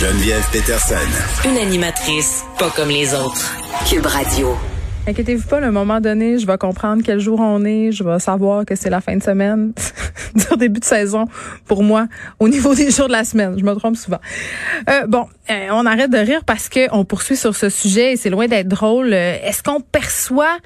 Geneviève Peterson. Une animatrice pas comme les autres. Cube Radio. Inquiétez-vous pas, à un moment donné, je vais comprendre quel jour on est, je vais savoir que c'est la fin de semaine, du début de saison pour moi au niveau des jours de la semaine. Je me trompe souvent. Euh, bon, euh, on arrête de rire parce que on poursuit sur ce sujet et c'est loin d'être drôle. Euh, est-ce qu'on perçoit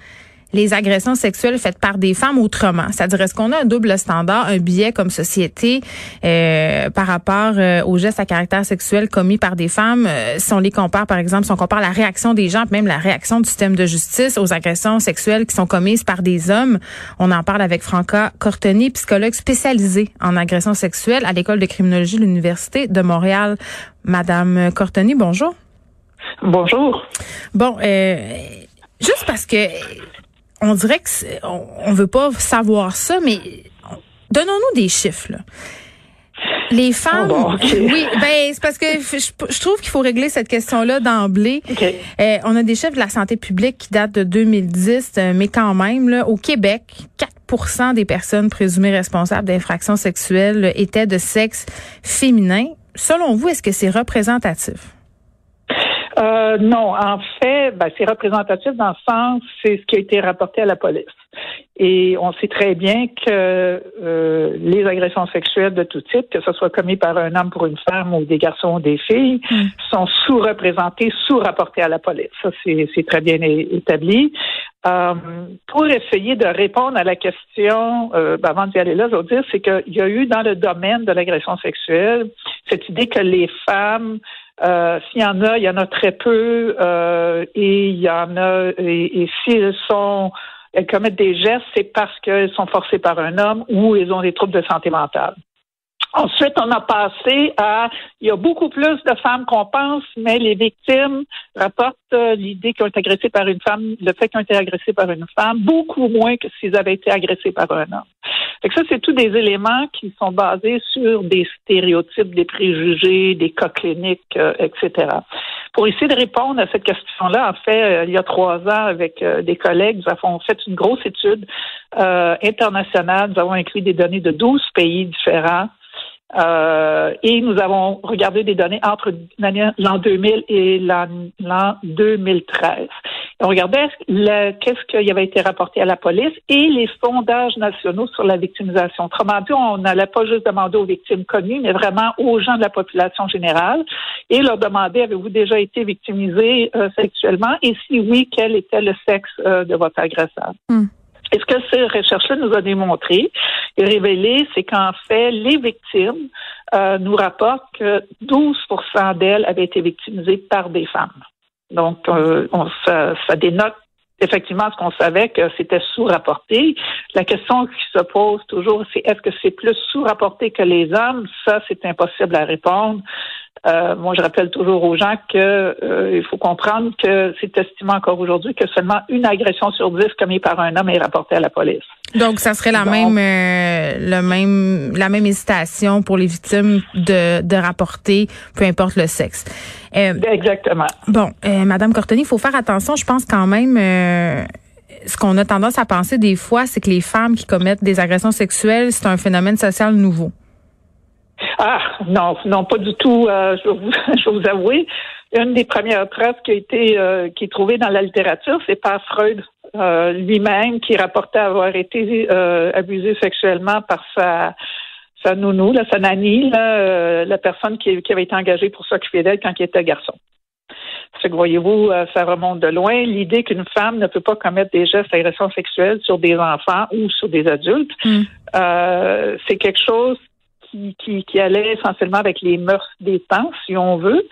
les agressions sexuelles faites par des femmes autrement. C'est-à-dire, est-ce qu'on a un double standard, un biais comme société euh, par rapport euh, aux gestes à caractère sexuel commis par des femmes, euh, si on les compare, par exemple, si on compare la réaction des gens, même la réaction du système de justice aux agressions sexuelles qui sont commises par des hommes. On en parle avec Franca Cortoni, psychologue spécialisée en agressions sexuelles à l'école de criminologie de l'Université de Montréal. Madame Cortoni, bonjour. Bonjour. Bon, juste parce que on dirait que on, on, veut pas savoir ça, mais donnons-nous des chiffres. Là. Les femmes, oh bon, okay. oui, ben c'est parce que je, je trouve qu'il faut régler cette question-là d'emblée. Okay. Euh, on a des chiffres de la santé publique qui datent de 2010, euh, mais quand même, là, au Québec, 4% des personnes présumées responsables d'infractions sexuelles étaient de sexe féminin. Selon vous, est-ce que c'est représentatif? Euh, non, en fait, ben, c'est représentatif dans le sens, c'est ce qui a été rapporté à la police. Et on sait très bien que euh, les agressions sexuelles de tout type, que ce soit commis par un homme pour une femme ou des garçons ou des filles, mm. sont sous-représentées, sous-rapportées à la police. Ça, c'est très bien établi. Euh, pour essayer de répondre à la question, euh, ben avant d'y aller là, je veux dire, c'est qu'il y a eu dans le domaine de l'agression sexuelle cette idée que les femmes euh, S'il y en a, il y en a très peu, euh, et il y en a, et, s'ils sont, elles commettent des gestes, c'est parce qu'elles sont forcées par un homme ou ils ont des troubles de santé mentale. Ensuite, on a passé à, il y a beaucoup plus de femmes qu'on pense, mais les victimes rapportent euh, l'idée qu'ils ont été agressées par une femme, le fait qu'ils ont été agressés par une femme, beaucoup moins que s'ils avaient été agressés par un homme. Fait que ça, c'est tous des éléments qui sont basés sur des stéréotypes, des préjugés, des cas cliniques, euh, etc. Pour essayer de répondre à cette question-là, en fait, euh, il y a trois ans, avec euh, des collègues, nous avons fait une grosse étude internationale. Nous avons inclus des données de 12 pays différents. Euh, et nous avons regardé des données entre l'an 2000 et l'an 2013. On regardait qu'est-ce qui avait été rapporté à la police et les sondages nationaux sur la victimisation. Autrement dit, on n'allait pas juste demander aux victimes connues, mais vraiment aux gens de la population générale et leur demander avez-vous déjà été victimisé euh, sexuellement? Et si oui, quel était le sexe euh, de votre agresseur? Hmm. Et ce que ces recherches-là nous a démontré et révélé, c'est qu'en fait, les victimes euh, nous rapportent que 12% d'elles avaient été victimisées par des femmes. Donc, euh, on, ça, ça dénote effectivement ce qu'on savait que c'était sous-rapporté. La question qui se pose toujours, c'est est-ce que c'est plus sous-rapporté que les hommes? Ça, c'est impossible à répondre. Euh, moi, je rappelle toujours aux gens que euh, il faut comprendre que c'est estimé encore aujourd'hui que seulement une agression sur dix commise par un homme est rapportée à la police. Donc, ça serait la même, euh, le même, la même hésitation pour les victimes de, de rapporter, peu importe le sexe. Euh, Exactement. Bon, Madame Cortoni, il faut faire attention. Je pense quand même ce qu'on a tendance à penser des fois, c'est que les femmes qui commettent des agressions sexuelles, c'est un phénomène social nouveau. Ah, non, non, pas du tout. Euh, je, vais vous, je vous avouer, une des premières preuves qui a été euh, qui est trouvée dans la littérature, c'est par Freud euh, lui-même qui rapportait avoir été abusé sexuellement par sa sa nounou, sa nanny, la personne qui, qui, avait été engagée pour s'occuper d'elle quand il était garçon. C'est que voyez-vous, ça remonte de loin. L'idée qu'une femme ne peut pas commettre des gestes d'agression sexuelle sur des enfants ou sur des adultes, mm. c'est quelque chose qui, qui, allait essentiellement avec les mœurs des temps, si on veut.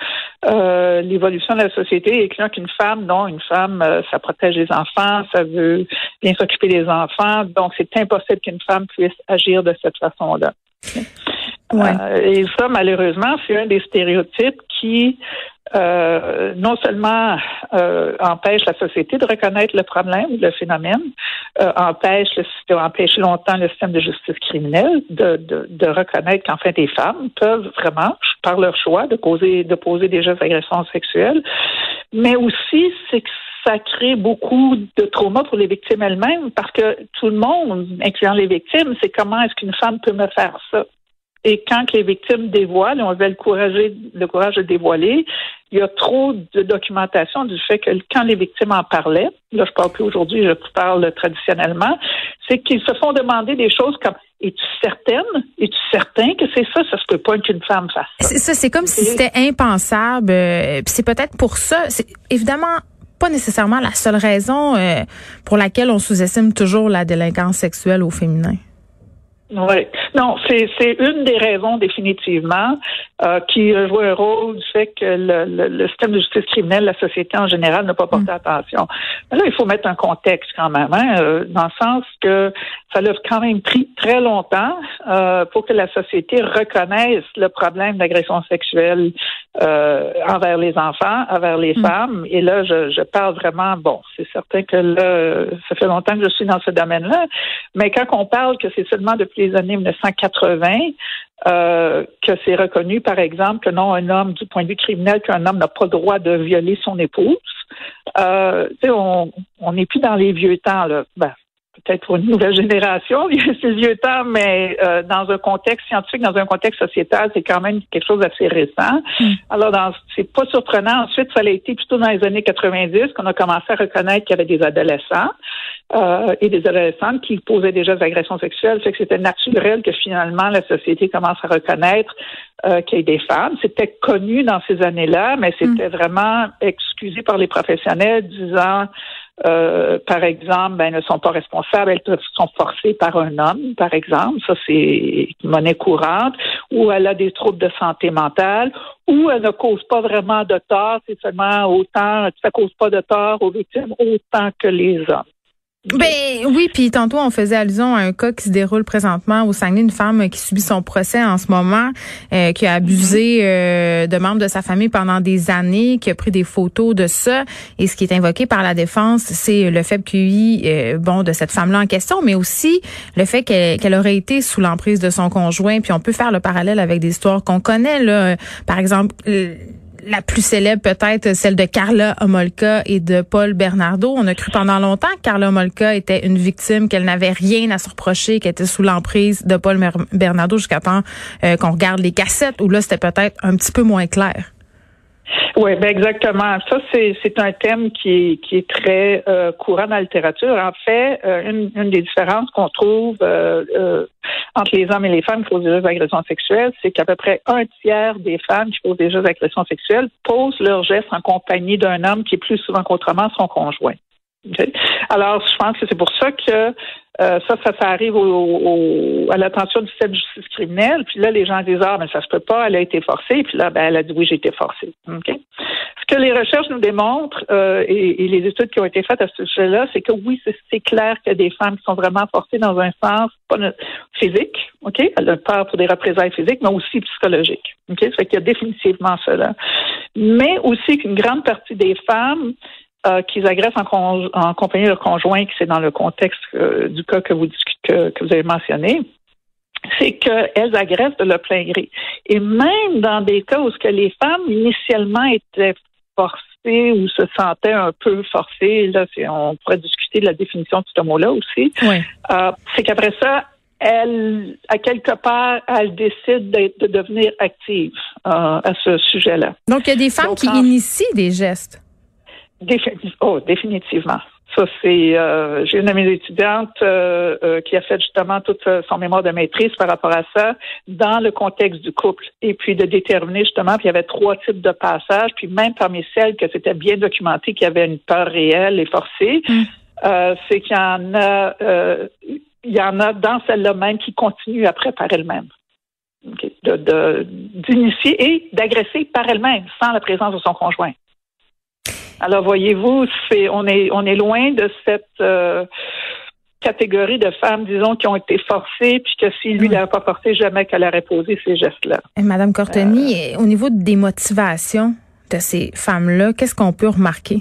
Euh, l'évolution de la société est clair qu'une femme, non, une femme, euh, ça protège les enfants, ça veut bien s'occuper des enfants, donc c'est impossible qu'une femme puisse agir de cette façon-là. Euh, et ça, malheureusement, c'est un des stéréotypes qui euh, non seulement euh, empêche la société de reconnaître le problème, le phénomène, euh, empêche le empêche longtemps le système de justice criminelle de, de, de reconnaître qu'enfin des femmes peuvent vraiment, par leur choix, de poser de poser des gestes d'agression sexuelle, mais aussi c'est que ça crée beaucoup de traumas pour les victimes elles-mêmes parce que tout le monde, incluant les victimes, c'est comment est-ce qu'une femme peut me faire ça? Et quand les victimes dévoilent, on avait le courage, le courage de dévoiler, il y a trop de documentation du fait que quand les victimes en parlaient, là je parle plus aujourd'hui, je parle traditionnellement, c'est qu'ils se font demander des choses comme es-tu certaine? Es-tu certain que c'est ça? Ça se peut pas qu'une femme fasse ça. C'est ça, c'est comme si c'était impensable. Euh, c'est peut-être pour ça. C'est évidemment pas nécessairement la seule raison euh, pour laquelle on sous-estime toujours la délinquance sexuelle au féminin. Oui. Non, c'est une des raisons définitivement euh, qui joue un rôle du fait que le, le, système de justice criminelle, la société en général n'a pas porté mm. attention. Mais là, il faut mettre un contexte quand même, hein, euh, dans le sens que ça a quand même pris très longtemps euh, pour que la société reconnaisse le problème d'agression sexuelle euh, envers les enfants, envers les mm. femmes. Et là, je, je parle vraiment, bon, c'est certain que là, ça fait longtemps que je suis dans ce domaine-là, mais quand on parle que c'est seulement depuis les années 1980 euh, que c'est reconnu, par exemple, que non, un homme, du point de vue criminel, qu'un homme n'a pas le droit de violer son épouse. Euh, on n'est plus dans les vieux temps. Là. Ben, peut-être pour une nouvelle génération, c'est le vieux temps, mais euh, dans un contexte scientifique, dans un contexte sociétal, c'est quand même quelque chose d'assez récent. Mm. Alors, dans, c'est pas surprenant. Ensuite, ça a été plutôt dans les années 90 qu'on a commencé à reconnaître qu'il y avait des adolescents euh, et des adolescentes qui posaient déjà des agressions sexuelles. Fait que c'était naturel que finalement la société commence à reconnaître euh, qu'il y ait des femmes. C'était connu dans ces années-là, mais c'était mm. vraiment excusé par les professionnels disant euh, par exemple, ben, ne sont pas responsables, elles sont forcées par un homme, par exemple, ça c'est monnaie courante, ou elle a des troubles de santé mentale, ou elle ne cause pas vraiment de tort, c'est seulement autant, ça cause pas de tort aux victimes autant que les hommes. Ben oui, puis tantôt on faisait allusion à un cas qui se déroule présentement au Saguenay, une femme qui subit son procès en ce moment, euh, qui a abusé mhm. euh, de membres de sa famille pendant des années, qui a pris des photos de ça. Et ce qui est invoqué par la défense, c'est le faible QI, euh, bon, de cette femme-là en question, mais aussi le fait qu'elle aurait été sous l'emprise de son conjoint. Puis on peut faire le parallèle avec des histoires qu'on connaît là, par exemple la plus célèbre peut-être celle de Carla Homolka et de Paul Bernardo. On a cru pendant longtemps que Carla Homolka était une victime, qu'elle n'avait rien à se reprocher, qu'elle était sous l'emprise de Paul Bernardo jusqu'à temps euh, qu'on regarde les cassettes où là c'était peut-être un petit peu moins clair. Oui, ben exactement. Ça, c'est un thème qui est, qui est très euh, courant dans la littérature. En fait, euh, une, une, des différences qu'on trouve euh, entre les hommes et les femmes qui posent des agressions sexuelles, c'est qu'à peu près un tiers des femmes qui posent des agressions sexuelles posent leurs gestes en compagnie d'un homme qui est plus souvent qu'autrement son conjoint. Alors, je pense que c'est pour ça que euh, ça, ça, arrive au, à l'attention du système de justice criminelle. Puis là, les gens disent Ah, mais ça se peut pas, elle a été forcée. Puis là, ben, elle a dit oui, j'ai été forcée. Ce que les recherches nous démontrent euh, et, les études qui ont été faites à ce sujet-là, c'est que oui, c'est clair qu'il y a des femmes qui sont vraiment forcées dans un sens pas physique, OK? Elle a peur pour des représailles physiques, mais aussi psychologiques. OK? Ça fait qu'il y a définitivement cela. Mais aussi qu'une grande partie des femmes euh, qu'ils agressent en, compagnie de leur conjoint, qui c'est dans le contexte euh, du cas que vous, que, que vous avez mentionné, c'est qu'elles agressent de leur plein gré. Et même dans des cas où ce que les femmes initialement étaient forcées ou se sentaient un peu forcées, là, on pourrait discuter de la définition de ce mot-là aussi, euh, c'est qu'après ça, elles, à quelque part, elles décident de devenir actives euh, à ce sujet-là. Donc, il y a des femmes qui initient des gestes. Oh, définitivement. Ça, c'est. Euh, j'ai une de mes étudiantes euh, euh, qui a fait justement toute son mémoire de maîtrise par rapport à ça dans le contexte du couple et puis de déterminer justement. Puis il y avait trois types de passages. Puis même parmi celles que c'était bien documenté qu'il y avait une peur réelle et forcée, mm. c'est qu'il y en a. il y en a dans celle-là même qui continuent après par elle-même. De d'initier et d'agresser par elle-même sans la présence de son conjoint. Alors voyez-vous, c'est on est on est loin de cette euh, catégorie de femmes, disons, qui ont été forcées, puis que si lui n'avait pas forcé, jamais qu'elle aurait posé ces gestes-là. Madame Cortoni, euh, au niveau des motivations de ces femmes-là, qu'est-ce qu'on peut remarquer?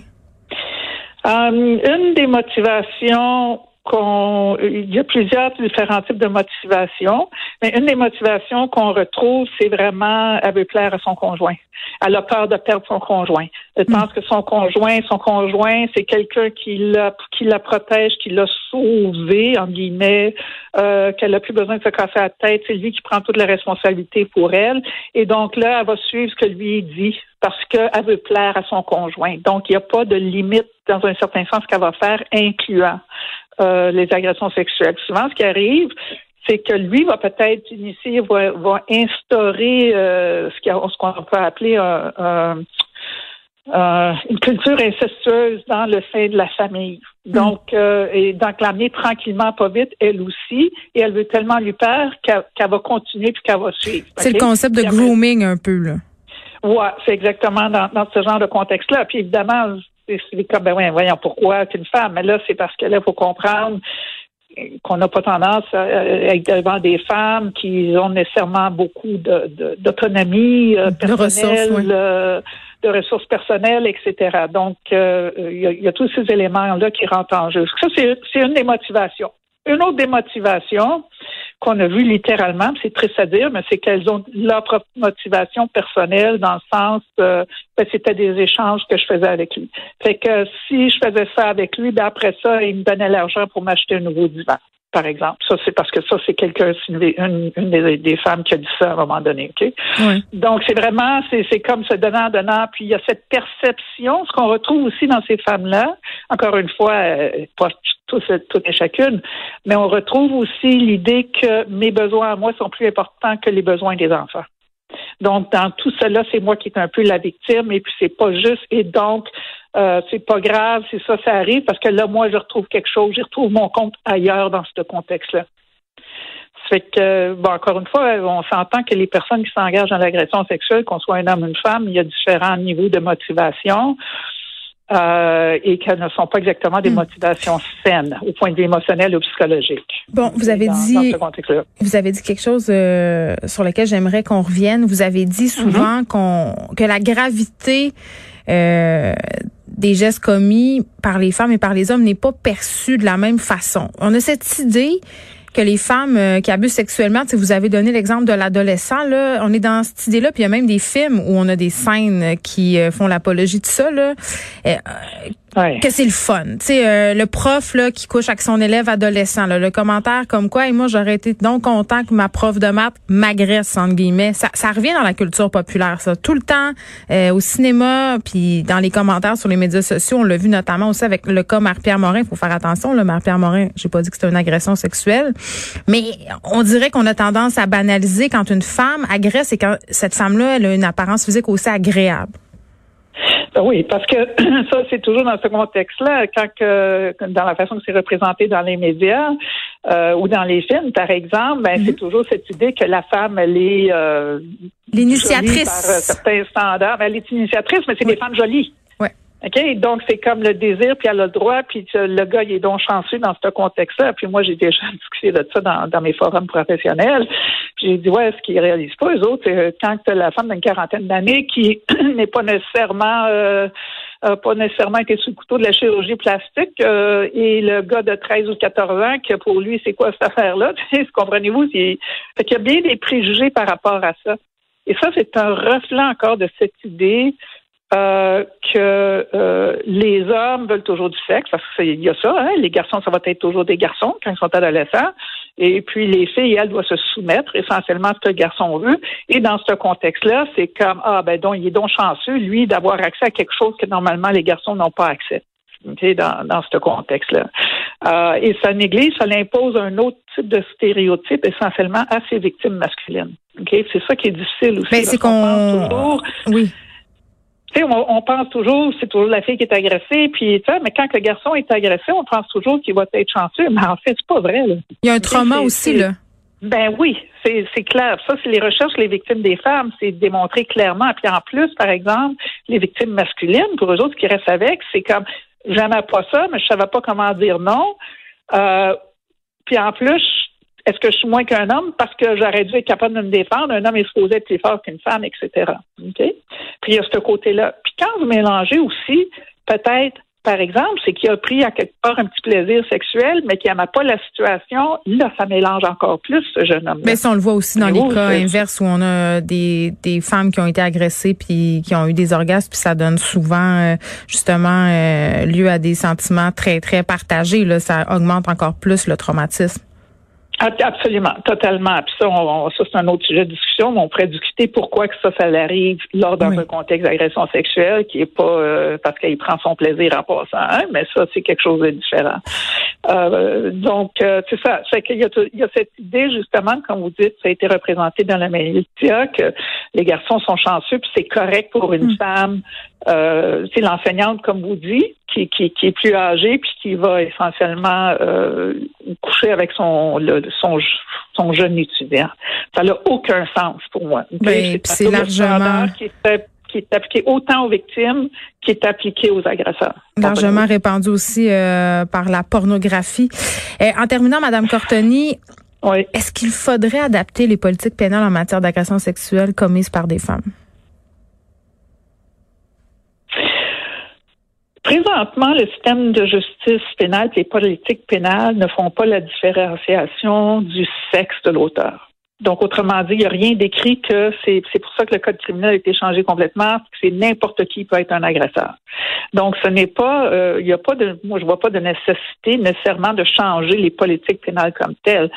Euh, une des motivations qu'on, il y a plusieurs différents types de motivations, mais une des motivations qu'on retrouve, c'est vraiment, elle veut plaire à son conjoint. Elle a peur de perdre son conjoint. Elle mm. pense que son conjoint, son conjoint, c'est quelqu'un qui la, qui la protège, qui l'a sauvée, en guillemets, euh, qu'elle a plus besoin de se casser la tête. C'est lui qui prend toute la responsabilité pour elle. Et donc là, elle va suivre ce que lui dit parce qu'elle veut plaire à son conjoint. Donc, il n'y a pas de limite dans un certain sens qu'elle va faire, incluant euh, les agressions sexuelles. Souvent, ce qui arrive, c'est que lui va peut-être initier, va, va instaurer euh, ce qu'on peut appeler une culture incestueuse dans le sein de la famille. Mm. Donc, euh, et donc l'amener tranquillement, pas vite, elle aussi, et elle veut tellement lui peur qu'elle va continuer puis qu'elle va suivre. C'est le concept de grooming un peu là. Ouais, c'est exactement dans, dans ce genre de contexte-là. Puis évidemment, c'est comme, ben oui, voyons pourquoi c'est une femme? Mais là, c'est parce que là, il faut comprendre qu'on n'a pas tendance à être devant des femmes qui ont nécessairement beaucoup d'autonomie de, de, euh, personnelle, euh, de ressources personnelles, etc. Donc, euh, il y, a tous ces éléments-là qui rentrent en jeu. Ça, c'est une des motivations. Une autre démotivation qu'on a vu littéralement, c'est triste à dire, mais c'est qu'elles ont leur propre motivation personnelle dans le sens, euh, ben, c'était des échanges que je faisais avec lui. Fait que si je faisais ça avec lui, ben après ça, il me donnait l'argent pour m'acheter un nouveau divan par exemple. Ça, c'est parce que ça, c'est quelqu'un, une, une des, femmes qui a dit ça à un moment donné. OK? Donc, c'est vraiment, c'est comme ce donnant-donnant. Puis, il y a cette perception, ce qu'on retrouve aussi dans ces femmes-là, encore une fois, euh, pas toutes et chacune, mais on retrouve aussi l'idée que mes besoins à moi sont plus importants que les besoins des enfants. Donc, dans tout cela, c'est moi qui est un peu la victime et puis c'est pas juste. Et donc, euh, c'est pas grave si ça, ça arrive parce que là, moi, je retrouve quelque chose, je retrouve mon compte ailleurs dans ce contexte-là. Fait que, bon, encore une fois, on s'entend que les personnes qui s'engagent dans l'agression sexuelle, qu'on soit un homme ou une femme, il y a différents niveaux de motivation. Euh, et qu'elles ne sont pas exactement des hmm. motivations saines au point de vue émotionnel ou psychologique. Bon, vous avez dit vous avez dit quelque chose euh, sur lequel j'aimerais qu'on revienne. Vous avez dit souvent mm-hmm. qu'on que la gravité euh, des gestes commis par les femmes et par les hommes n'est pas perçue de la même façon. On a cette idée que les femmes euh, qui abusent sexuellement, si vous avez donné l'exemple de l'adolescent, là, on est dans cette idée-là, puis il y a même des films où on a des scènes qui euh, font l'apologie de ça, là, que c'est le fun. Tu sais, euh, le prof là qui couche avec son élève adolescent, là, le commentaire comme quoi, et moi j'aurais été donc content que ma prof de maths m'agresse entre guillemets. Ça, ça revient dans la culture populaire, ça, tout le temps euh, au cinéma, puis dans les commentaires sur les médias sociaux, on l'a vu notamment aussi avec le cas Marie-Pierre Morin. Il faut faire attention, le Marie-Pierre Morin, j'ai pas dit que c'était une agression sexuelle, mais on dirait qu'on a tendance à banaliser quand une femme agresse et quand cette femme-là, elle a une apparence physique aussi agréable. Ben oui, parce que ça, c'est toujours dans ce contexte-là, quand que, dans la façon que c'est représenté dans les médias euh, ou dans les films, par exemple, ben, c'est mhm. toujours cette idée que la femme, elle est euh, l'initiatrice par euh, certains standards. Ben, elle est initiatrice, mais c'est des femmes jolies. OK? Donc, c'est comme le désir, puis elle a le droit, puis le gars, il est donc chanceux dans ce contexte-là. Puis moi, j'ai déjà discuté de ça dans, dans mes forums professionnels. J'ai dit, ouais, ce qu'ils réalisent pas, eux autres, c'est quand la femme d'une quarantaine d'années qui n'est pas nécessairement euh, pas nécessairement été sous le couteau de la chirurgie plastique euh, et le gars de 13 ou 14 ans que pour lui c'est quoi cette affaire-là? Comprenez-vous qu'il y a bien des préjugés par rapport à ça et ça c'est un reflet encore de cette idée euh, que euh, les hommes veulent toujours du sexe, parce qu'il y a ça, hein, les garçons, ça va être toujours des garçons quand ils sont adolescents, et puis les filles, elles, doivent se soumettre essentiellement à ce que le garçon veut. Et dans ce contexte-là, c'est comme, ah ben donc, il est donc chanceux, lui, d'avoir accès à quelque chose que normalement les garçons n'ont pas accès. dans, dans ce contexte-là. Euh, et ça néglige, ça impose un autre type de stéréotype essentiellement à ses victimes masculines. Okay? C'est ça qui est difficile aussi. Mais ben, c'est qu'on... Oui tu sais, on, pense toujours, c'est toujours la fille qui est agressée, puis mais quand le garçon est agressé, on pense toujours qu'il va être chanceux, mais en fait, c'est pas vrai. Là. Il y a un trauma aussi, là. Ben oui, c'est clair. Ça, c'est les recherches les victimes des femmes, c'est démontré clairement. Puis en plus, par exemple, les victimes masculines, pour eux autres, qui restent avec, c'est comme j'aimais pas ça, mais je savais pas comment dire non. Euh, puis en plus, est-ce que je suis moins qu'un homme? Parce que j'aurais dû être capable de me défendre? Un homme est supposé être plus fort qu'une femme, etc. OK? Puis il y a ce côté-là. Puis quand vous mélangez aussi peut-être par exemple, c'est qu'il a pris à quelque part un petit plaisir sexuel, mais qu'il n'aimait pas la situation, là, ça mélange encore plus ce jeune homme. Mais ça, on le voit aussi dans les cas inverses où on a des, des femmes qui ont été agressées puis qui ont eu des orgasmes, puis ça donne souvent euh, justement euh, lieu à des sentiments très très partagés. Là, ça augmente encore plus le traumatisme. Absolument, totalement. Puis ça, ça c'est un autre sujet de discussion, mais on pourrait discuter pourquoi que ça, ça arrive lors d'un contexte d'agression sexuelle qui est pas euh, parce qu'il prend son plaisir en passant, hein, mais ça, c'est quelque chose de différent. Euh, donc, euh, c'est ça. C'est qu'il y a, il y a cette idée, justement, comme vous dites, ça a été représenté dans la média, que les garçons sont chanceux, puis c'est correct pour une mm. femme. Euh, c'est l'enseignante, comme vous dites, qui, qui, qui, est plus âgée, puis qui va essentiellement euh, coucher avec son, le, son, son jeune étudiant. Ça n'a aucun sens pour moi. C'est largement... Qui est, qui est appliqué autant aux victimes qui est appliqué aux agresseurs. Largement répandu aussi euh, par la pornographie. Et en terminant, Madame Cortoni, oui. est-ce qu'il faudrait adapter les politiques pénales en matière d'agression sexuelle commises par des femmes? Présentement, le système de justice pénale et les politiques pénales ne font pas la différenciation du sexe de l'auteur. Donc, autrement dit, il n'y a rien d'écrit que c'est, pour ça que le code criminel a été changé complètement, que c'est n'importe qui peut être un agresseur. Donc, ce n'est pas, euh, il n'y a pas de, moi, je vois pas de nécessité nécessairement de changer les politiques pénales comme telles.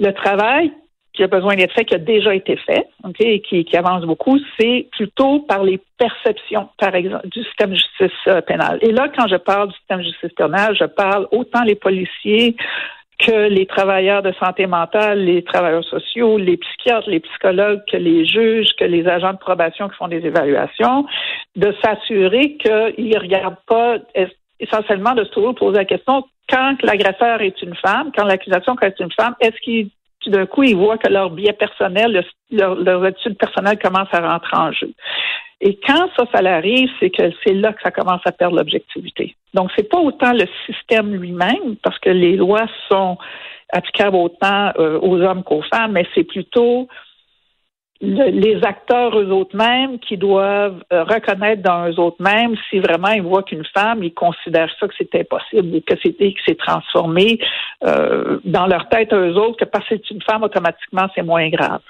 Le travail qui a besoin d'être fait, qui a déjà été fait, ok, et qui, qui avance beaucoup, c'est plutôt par les perceptions, par exemple, du système de justice euh, pénale. Et là, quand je parle du système de justice pénale, je parle autant les policiers que les travailleurs de santé mentale, les travailleurs sociaux, les psychiatres, les psychologues, que les juges, que les agents de probation qui font des évaluations, de s'assurer qu'ils ne regardent pas essentiellement de se toujours poser la question quand l'agresseur est une femme, quand l'accusation est une femme, est-ce qu'il d'un coup, ils voient que leur biais personnel, leur, leur étude personnelle commence à rentrer en jeu. Et quand ça, ça arrive, c'est que c'est là que ça commence à perdre l'objectivité. Donc, c'est pas autant le système lui-même, parce que les lois sont applicables autant euh, aux hommes qu'aux femmes, mais c'est plutôt les acteurs eux autres mêmes qui doivent euh, reconnaître dans eux autres mêmes si vraiment ils voient qu'une femme, ils considèrent ça que c'est impossible ou que c'était que c'est transformé euh, dans leur tête eux autres que parce que c'est une femme automatiquement c'est moins grave.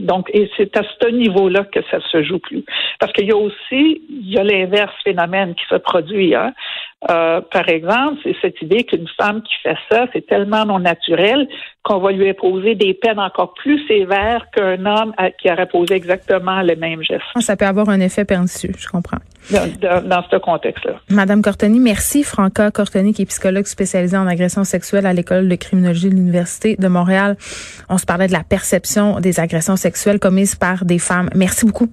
Donc et c'est à ce niveau-là que ça se joue plus parce qu'il y a aussi il y a l'inverse phénomène qui se produit. Hein? Euh, par exemple, c'est cette idée qu'une femme qui fait ça, c'est tellement non naturel qu'on va lui imposer des peines encore plus sévères qu'un homme qui aurait posé exactement le même geste. Ça peut avoir un effet pernicieux, je comprends. Dans, ce contexte-là. Madame Cortoni, merci. Franca Cortoni, qui est psychologue spécialisée en agression sexuelle à l'École de criminologie de l'Université de Montréal. On se parlait de la perception des agressions sexuelles commises par des femmes. Merci beaucoup.